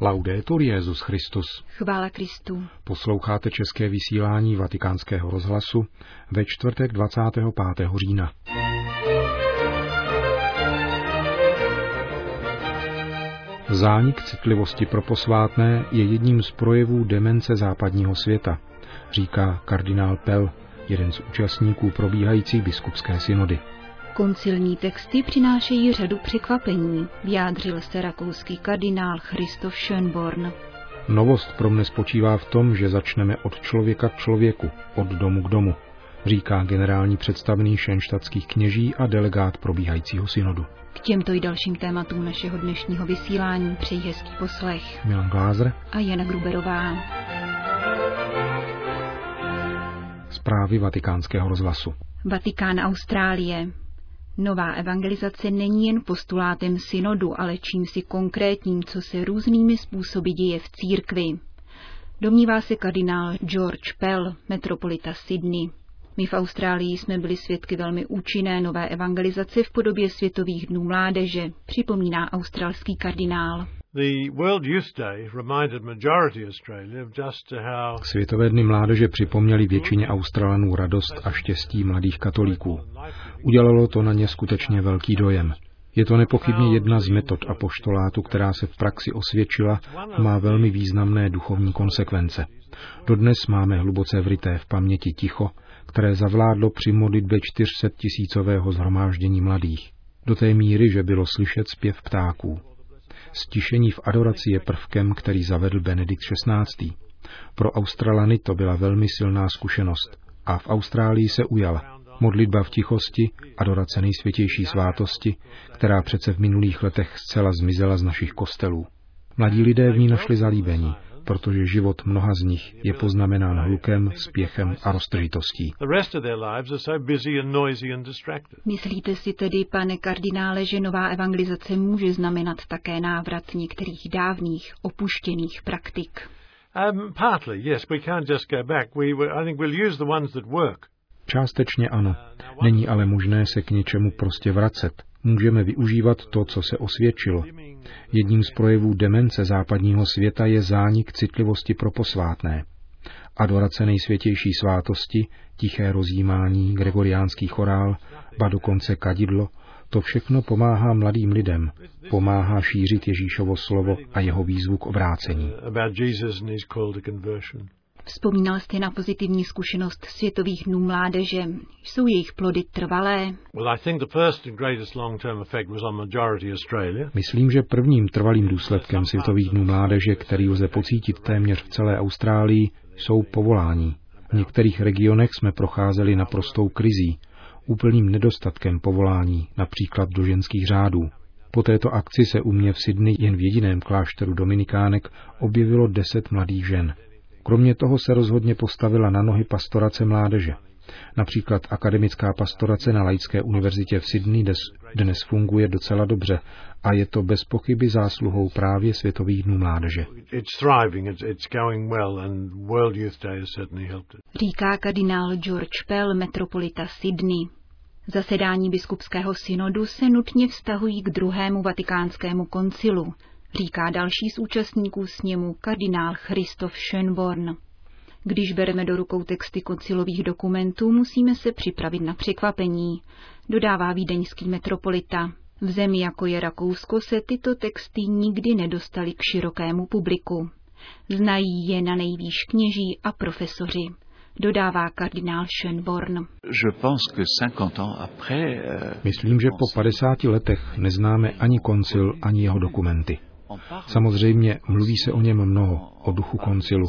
Laudetur Jezus Christus. Chvála Kristu. Posloucháte české vysílání Vatikánského rozhlasu ve čtvrtek 25. října. Zánik citlivosti pro posvátné je jedním z projevů demence západního světa, říká kardinál Pell, jeden z účastníků probíhající biskupské synody. Koncilní texty přinášejí řadu překvapení, vyjádřil se rakouský kardinál Christoph Schönborn. Novost pro mne spočívá v tom, že začneme od člověka k člověku, od domu k domu, říká generální představný šenštatských kněží a delegát probíhajícího synodu. K těmto i dalším tématům našeho dnešního vysílání přeji hezký poslech. Milan Glázer a Jana Gruberová. Zprávy vatikánského rozhlasu. Vatikán Austrálie. Nová evangelizace není jen postulátem synodu, ale čímsi konkrétním, co se různými způsoby děje v církvi. Domnívá se kardinál George Pell, metropolita Sydney. My v Austrálii jsme byli svědky velmi účinné nové evangelizace v podobě Světových dnů mládeže, připomíná australský kardinál. Světové dny mládeže připomněly většině Australanů radost a štěstí mladých katolíků. Udělalo to na ně skutečně velký dojem. Je to nepochybně jedna z metod apoštolátu, která se v praxi osvědčila a má velmi významné duchovní konsekvence. Dodnes máme hluboce vryté v paměti ticho, které zavládlo při modlitbě 400 tisícového zhromáždění mladých. Do té míry, že bylo slyšet zpěv ptáků. Stišení v adoraci je prvkem, který zavedl Benedikt XVI. Pro Australany to byla velmi silná zkušenost a v Austrálii se ujala. Modlitba v tichosti, adorace nejsvětější svátosti, která přece v minulých letech zcela zmizela z našich kostelů. Mladí lidé v ní našli zalíbení, protože život mnoha z nich je poznamenán hlukem, spěchem a roztržitostí. Myslíte si tedy, pane kardinále, že nová evangelizace může znamenat také návrat některých dávných, opuštěných praktik? Um, Částečně ano. Není ale možné se k něčemu prostě vracet. Můžeme využívat to, co se osvědčilo. Jedním z projevů demence západního světa je zánik citlivosti pro posvátné. Adorace nejsvětější svátosti, tiché rozjímání, gregoriánský chorál, ba dokonce kadidlo, to všechno pomáhá mladým lidem, pomáhá šířit Ježíšovo slovo a jeho výzvu k obrácení. Vzpomínal jste na pozitivní zkušenost Světových dnů mládeže. Jsou jejich plody trvalé? Myslím, že prvním trvalým důsledkem Světových dnů mládeže, který lze pocítit téměř v celé Austrálii, jsou povolání. V některých regionech jsme procházeli naprostou krizí, úplným nedostatkem povolání, například do ženských řádů. Po této akci se u mě v Sydney jen v jediném klášteru Dominikánek objevilo deset mladých žen. Kromě toho se rozhodně postavila na nohy pastorace mládeže. Například akademická pastorace na Laické univerzitě v Sydney dnes funguje docela dobře a je to bez pochyby zásluhou právě Světových dnů mládeže. Říká kardinál George Pell, metropolita Sydney. Zasedání biskupského synodu se nutně vztahují k druhému vatikánskému koncilu, říká další z účastníků sněmu kardinál Christoph Schönborn. Když bereme do rukou texty koncilových dokumentů, musíme se připravit na překvapení, dodává vídeňský metropolita. V zemi jako je Rakousko se tyto texty nikdy nedostaly k širokému publiku. Znají je na nejvýš kněží a profesoři, dodává kardinál Schönborn. Euh, Myslím, že po 50 letech neznáme ani koncil, ani jeho dokumenty. Samozřejmě mluví se o něm mnoho, o duchu koncilu,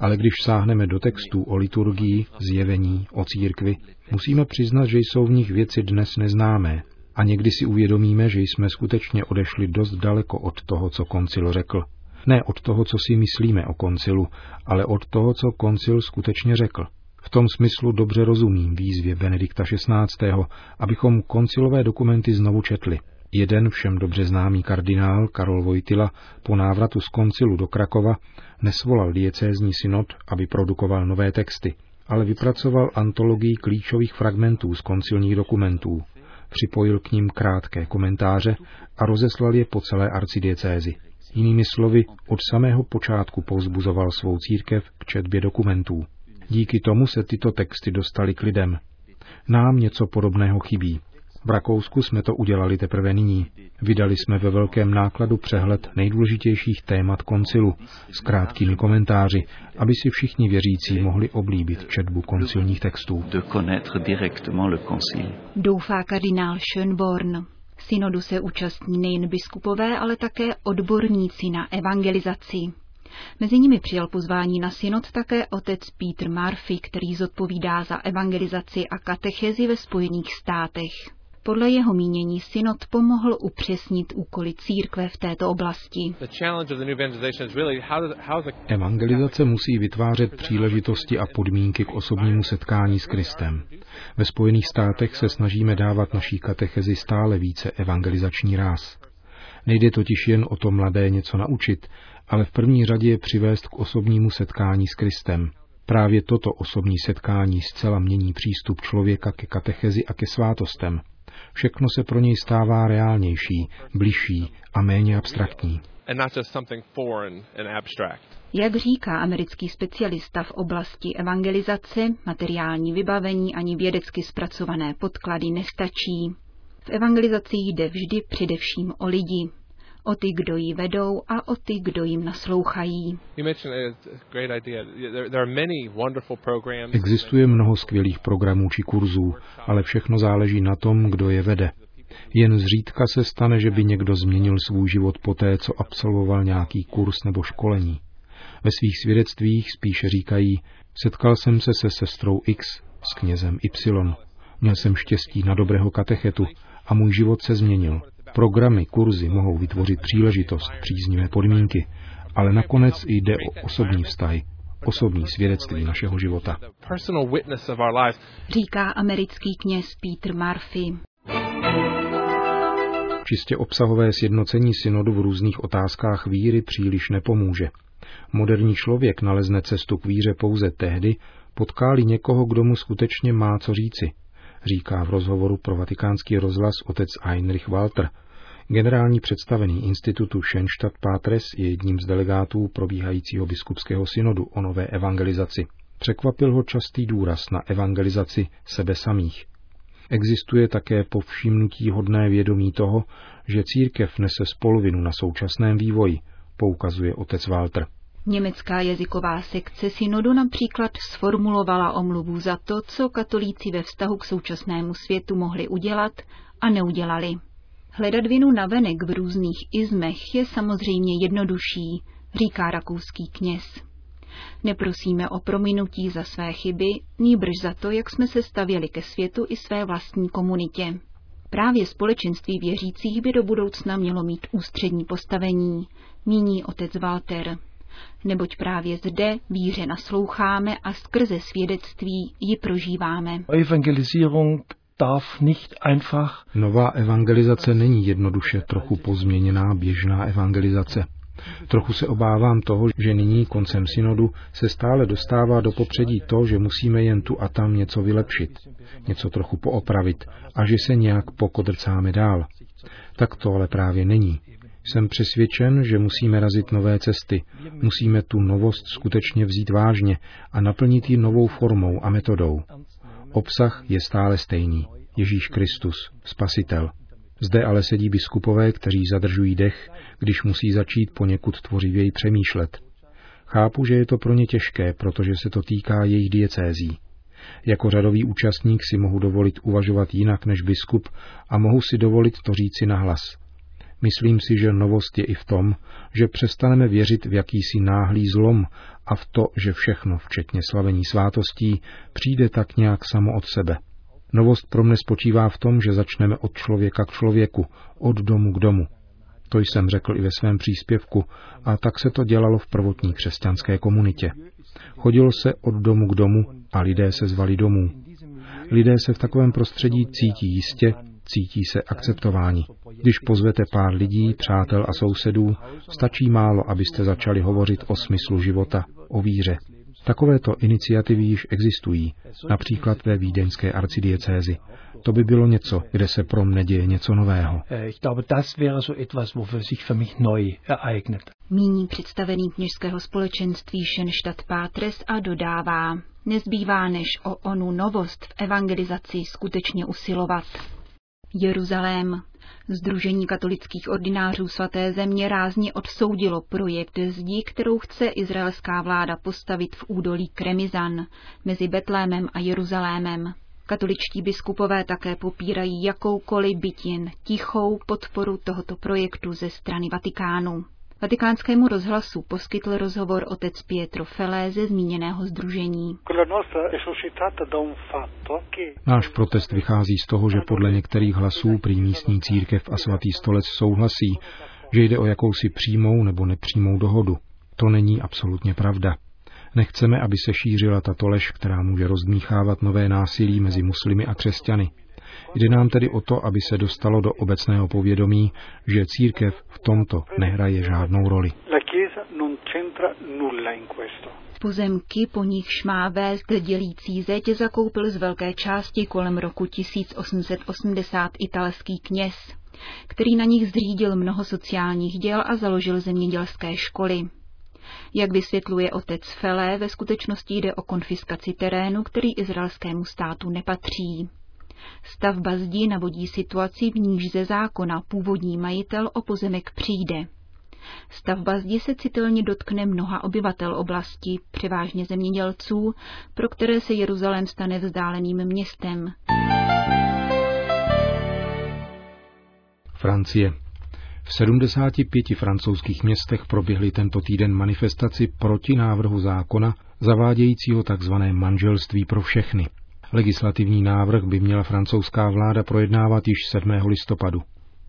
ale když sáhneme do textů o liturgii, zjevení, o církvi, musíme přiznat, že jsou v nich věci dnes neznámé. A někdy si uvědomíme, že jsme skutečně odešli dost daleko od toho, co koncil řekl. Ne od toho, co si myslíme o koncilu, ale od toho, co koncil skutečně řekl. V tom smyslu dobře rozumím výzvě Benedikta XVI., abychom koncilové dokumenty znovu četli. Jeden všem dobře známý kardinál Karol Vojtila po návratu z koncilu do Krakova nesvolal diecézní synod, aby produkoval nové texty, ale vypracoval antologii klíčových fragmentů z koncilních dokumentů, připojil k ním krátké komentáře a rozeslal je po celé arcidiecézi. Jinými slovy, od samého počátku povzbuzoval svou církev k četbě dokumentů. Díky tomu se tyto texty dostaly k lidem. Nám něco podobného chybí. V Rakousku jsme to udělali teprve nyní. Vydali jsme ve velkém nákladu přehled nejdůležitějších témat koncilu s krátkými komentáři, aby si všichni věřící mohli oblíbit četbu koncilních textů. Doufá kardinál Schönborn. Synodu se účastní nejen biskupové, ale také odborníci na evangelizaci. Mezi nimi přijal pozvání na synod také otec Peter Murphy, který zodpovídá za evangelizaci a katechezi ve Spojených státech. Podle jeho mínění synod pomohl upřesnit úkoly církve v této oblasti. Evangelizace musí vytvářet příležitosti a podmínky k osobnímu setkání s Kristem. Ve Spojených státech se snažíme dávat naší katechezi stále více evangelizační ráz. Nejde totiž jen o to mladé něco naučit, ale v první řadě je přivést k osobnímu setkání s Kristem. Právě toto osobní setkání zcela mění přístup člověka ke katechezi a ke svátostem. Všechno se pro něj stává reálnější, bližší a méně abstraktní. Jak říká americký specialista v oblasti evangelizace, materiální vybavení ani vědecky zpracované podklady nestačí. V evangelizaci jde vždy především o lidi, o ty, kdo ji vedou a o ty, kdo jim naslouchají. Existuje mnoho skvělých programů či kurzů, ale všechno záleží na tom, kdo je vede. Jen zřídka se stane, že by někdo změnil svůj život poté, co absolvoval nějaký kurz nebo školení. Ve svých svědectvích spíše říkají, setkal jsem se se sestrou X, s knězem Y. Měl jsem štěstí na dobrého katechetu a můj život se změnil. Programy, kurzy mohou vytvořit příležitost, příznivé podmínky, ale nakonec jde o osobní vztahy, osobní svědectví našeho života. Říká americký kněz Peter Murphy. Čistě obsahové sjednocení synodu v různých otázkách víry příliš nepomůže. Moderní člověk nalezne cestu k víře pouze tehdy, potkáli někoho, kdo mu skutečně má co říci, říká v rozhovoru pro vatikánský rozhlas otec Heinrich Walter. Generální představený institutu Schenstadt Patres je jedním z delegátů probíhajícího biskupského synodu o nové evangelizaci. Překvapil ho častý důraz na evangelizaci sebe samých. Existuje také povšimnutí hodné vědomí toho, že církev nese spoluvinu na současném vývoji, poukazuje otec Walter. Německá jazyková sekce synodu například sformulovala omluvu za to, co katolíci ve vztahu k současnému světu mohli udělat a neudělali. Hledat vinu na venek v různých izmech je samozřejmě jednodušší, říká rakouský kněz. Neprosíme o prominutí za své chyby, nýbrž za to, jak jsme se stavěli ke světu i své vlastní komunitě. Právě společenství věřících by do budoucna mělo mít ústřední postavení, míní otec Walter. Neboť právě zde víře nasloucháme a skrze svědectví ji prožíváme. Nová evangelizace není jednoduše trochu pozměněná běžná evangelizace. Trochu se obávám toho, že nyní koncem synodu se stále dostává do popředí to, že musíme jen tu a tam něco vylepšit, něco trochu poopravit a že se nějak pokodrcáme dál. Tak to ale právě není. Jsem přesvědčen, že musíme razit nové cesty, musíme tu novost skutečně vzít vážně a naplnit ji novou formou a metodou. Obsah je stále stejný. Ježíš Kristus, Spasitel. Zde ale sedí biskupové, kteří zadržují dech, když musí začít poněkud tvořivěji přemýšlet. Chápu, že je to pro ně těžké, protože se to týká jejich diecézí. Jako řadový účastník si mohu dovolit uvažovat jinak než biskup a mohu si dovolit to říci nahlas. Myslím si, že novost je i v tom, že přestaneme věřit v jakýsi náhlý zlom a v to, že všechno, včetně slavení svátostí, přijde tak nějak samo od sebe. Novost pro mne spočívá v tom, že začneme od člověka k člověku, od domu k domu. To jsem řekl i ve svém příspěvku a tak se to dělalo v prvotní křesťanské komunitě. Chodil se od domu k domu a lidé se zvali domů. Lidé se v takovém prostředí cítí jistě, cítí se akceptováni. Když pozvete pár lidí, přátel a sousedů, stačí málo, abyste začali hovořit o smyslu života, o víře. Takovéto iniciativy již existují, například ve vídeňské arcidiecézi. To by bylo něco, kde se pro mne děje něco nového. Míní představený kněžského společenství Schenstadt Pátres a dodává, nezbývá než o onu novost v evangelizaci skutečně usilovat. Jeruzalém. Združení katolických ordinářů svaté země rázně odsoudilo projekt zdi, kterou chce izraelská vláda postavit v údolí Kremizan mezi Betlémem a Jeruzalémem. Katoličtí biskupové také popírají jakoukoliv bytin tichou podporu tohoto projektu ze strany Vatikánu. Vatikánskému rozhlasu poskytl rozhovor otec Pietro Felé ze zmíněného združení. Náš protest vychází z toho, že podle některých hlasů prý místní církev a svatý stolec souhlasí, že jde o jakousi přímou nebo nepřímou dohodu. To není absolutně pravda. Nechceme, aby se šířila tato lež, která může rozdmíchávat nové násilí mezi muslimy a křesťany. Jde nám tedy o to, aby se dostalo do obecného povědomí, že církev v tomto nehraje žádnou roli. Pozemky, po nichž má vést dělící zeď, zakoupil z velké části kolem roku 1880 italský kněz, který na nich zřídil mnoho sociálních děl a založil zemědělské školy. Jak vysvětluje otec Fele, ve skutečnosti jde o konfiskaci terénu, který izraelskému státu nepatří. Stavba zdi navodí situaci, v níž ze zákona původní majitel o pozemek přijde. Stavba zdi se citelně dotkne mnoha obyvatel oblasti, převážně zemědělců, pro které se Jeruzalém stane vzdáleným městem. Francie. V 75 francouzských městech proběhly tento týden manifestaci proti návrhu zákona zavádějícího tzv. manželství pro všechny. Legislativní návrh by měla francouzská vláda projednávat již 7. listopadu.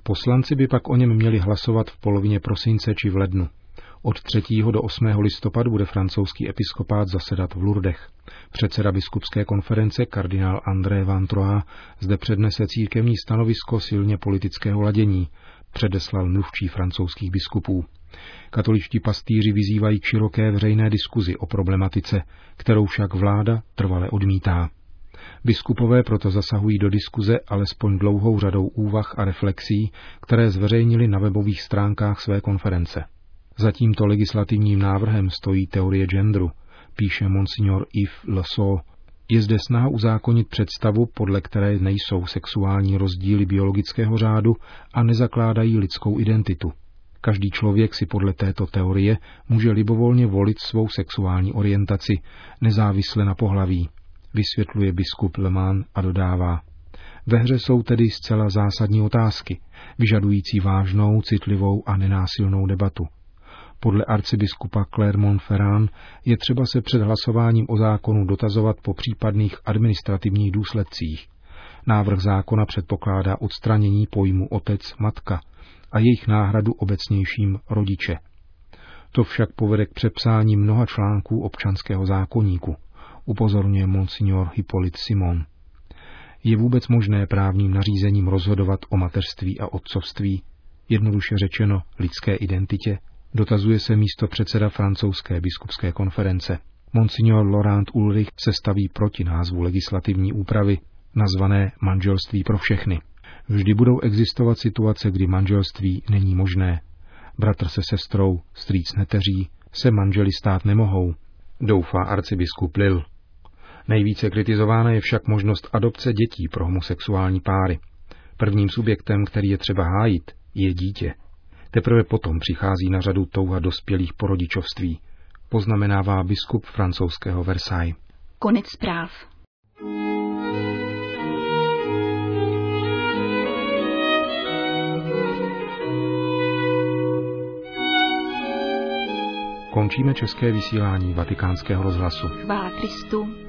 Poslanci by pak o něm měli hlasovat v polovině prosince či v lednu. Od 3. do 8. listopadu bude francouzský episkopát zasedat v Lurdech. Předseda biskupské konference kardinál André Van Troa zde přednese církevní stanovisko silně politického ladění, předeslal mluvčí francouzských biskupů. Katoličtí pastýři vyzývají k široké veřejné diskuzi o problematice, kterou však vláda trvale odmítá. Biskupové proto zasahují do diskuze alespoň dlouhou řadou úvah a reflexí, které zveřejnili na webových stránkách své konference. Za tímto legislativním návrhem stojí teorie genderu, píše monsignor Yves Lasso. Je zde snaha uzákonit představu, podle které nejsou sexuální rozdíly biologického řádu a nezakládají lidskou identitu. Každý člověk si podle této teorie může libovolně volit svou sexuální orientaci, nezávisle na pohlaví vysvětluje biskup Lemán a dodává. Ve hře jsou tedy zcela zásadní otázky, vyžadující vážnou, citlivou a nenásilnou debatu. Podle arcibiskupa Clermont-Ferrand je třeba se před hlasováním o zákonu dotazovat po případných administrativních důsledcích. Návrh zákona předpokládá odstranění pojmu otec, matka a jejich náhradu obecnějším rodiče. To však povede k přepsání mnoha článků občanského zákoníku – upozorňuje monsignor Hippolyt Simon. Je vůbec možné právním nařízením rozhodovat o mateřství a otcovství, jednoduše řečeno lidské identitě, dotazuje se místo předseda francouzské biskupské konference. Monsignor Laurent Ulrich se staví proti názvu legislativní úpravy, nazvané manželství pro všechny. Vždy budou existovat situace, kdy manželství není možné. Bratr se sestrou, strýc neteří, se manželi stát nemohou, doufá arcibiskup Lil. Nejvíce kritizována je však možnost adopce dětí pro homosexuální páry. Prvním subjektem, který je třeba hájit, je dítě. Teprve potom přichází na řadu touha dospělých po rodičovství, poznamenává biskup francouzského Versailles. Konec zpráv. Končíme české vysílání vatikánského rozhlasu. Chvála Kristu.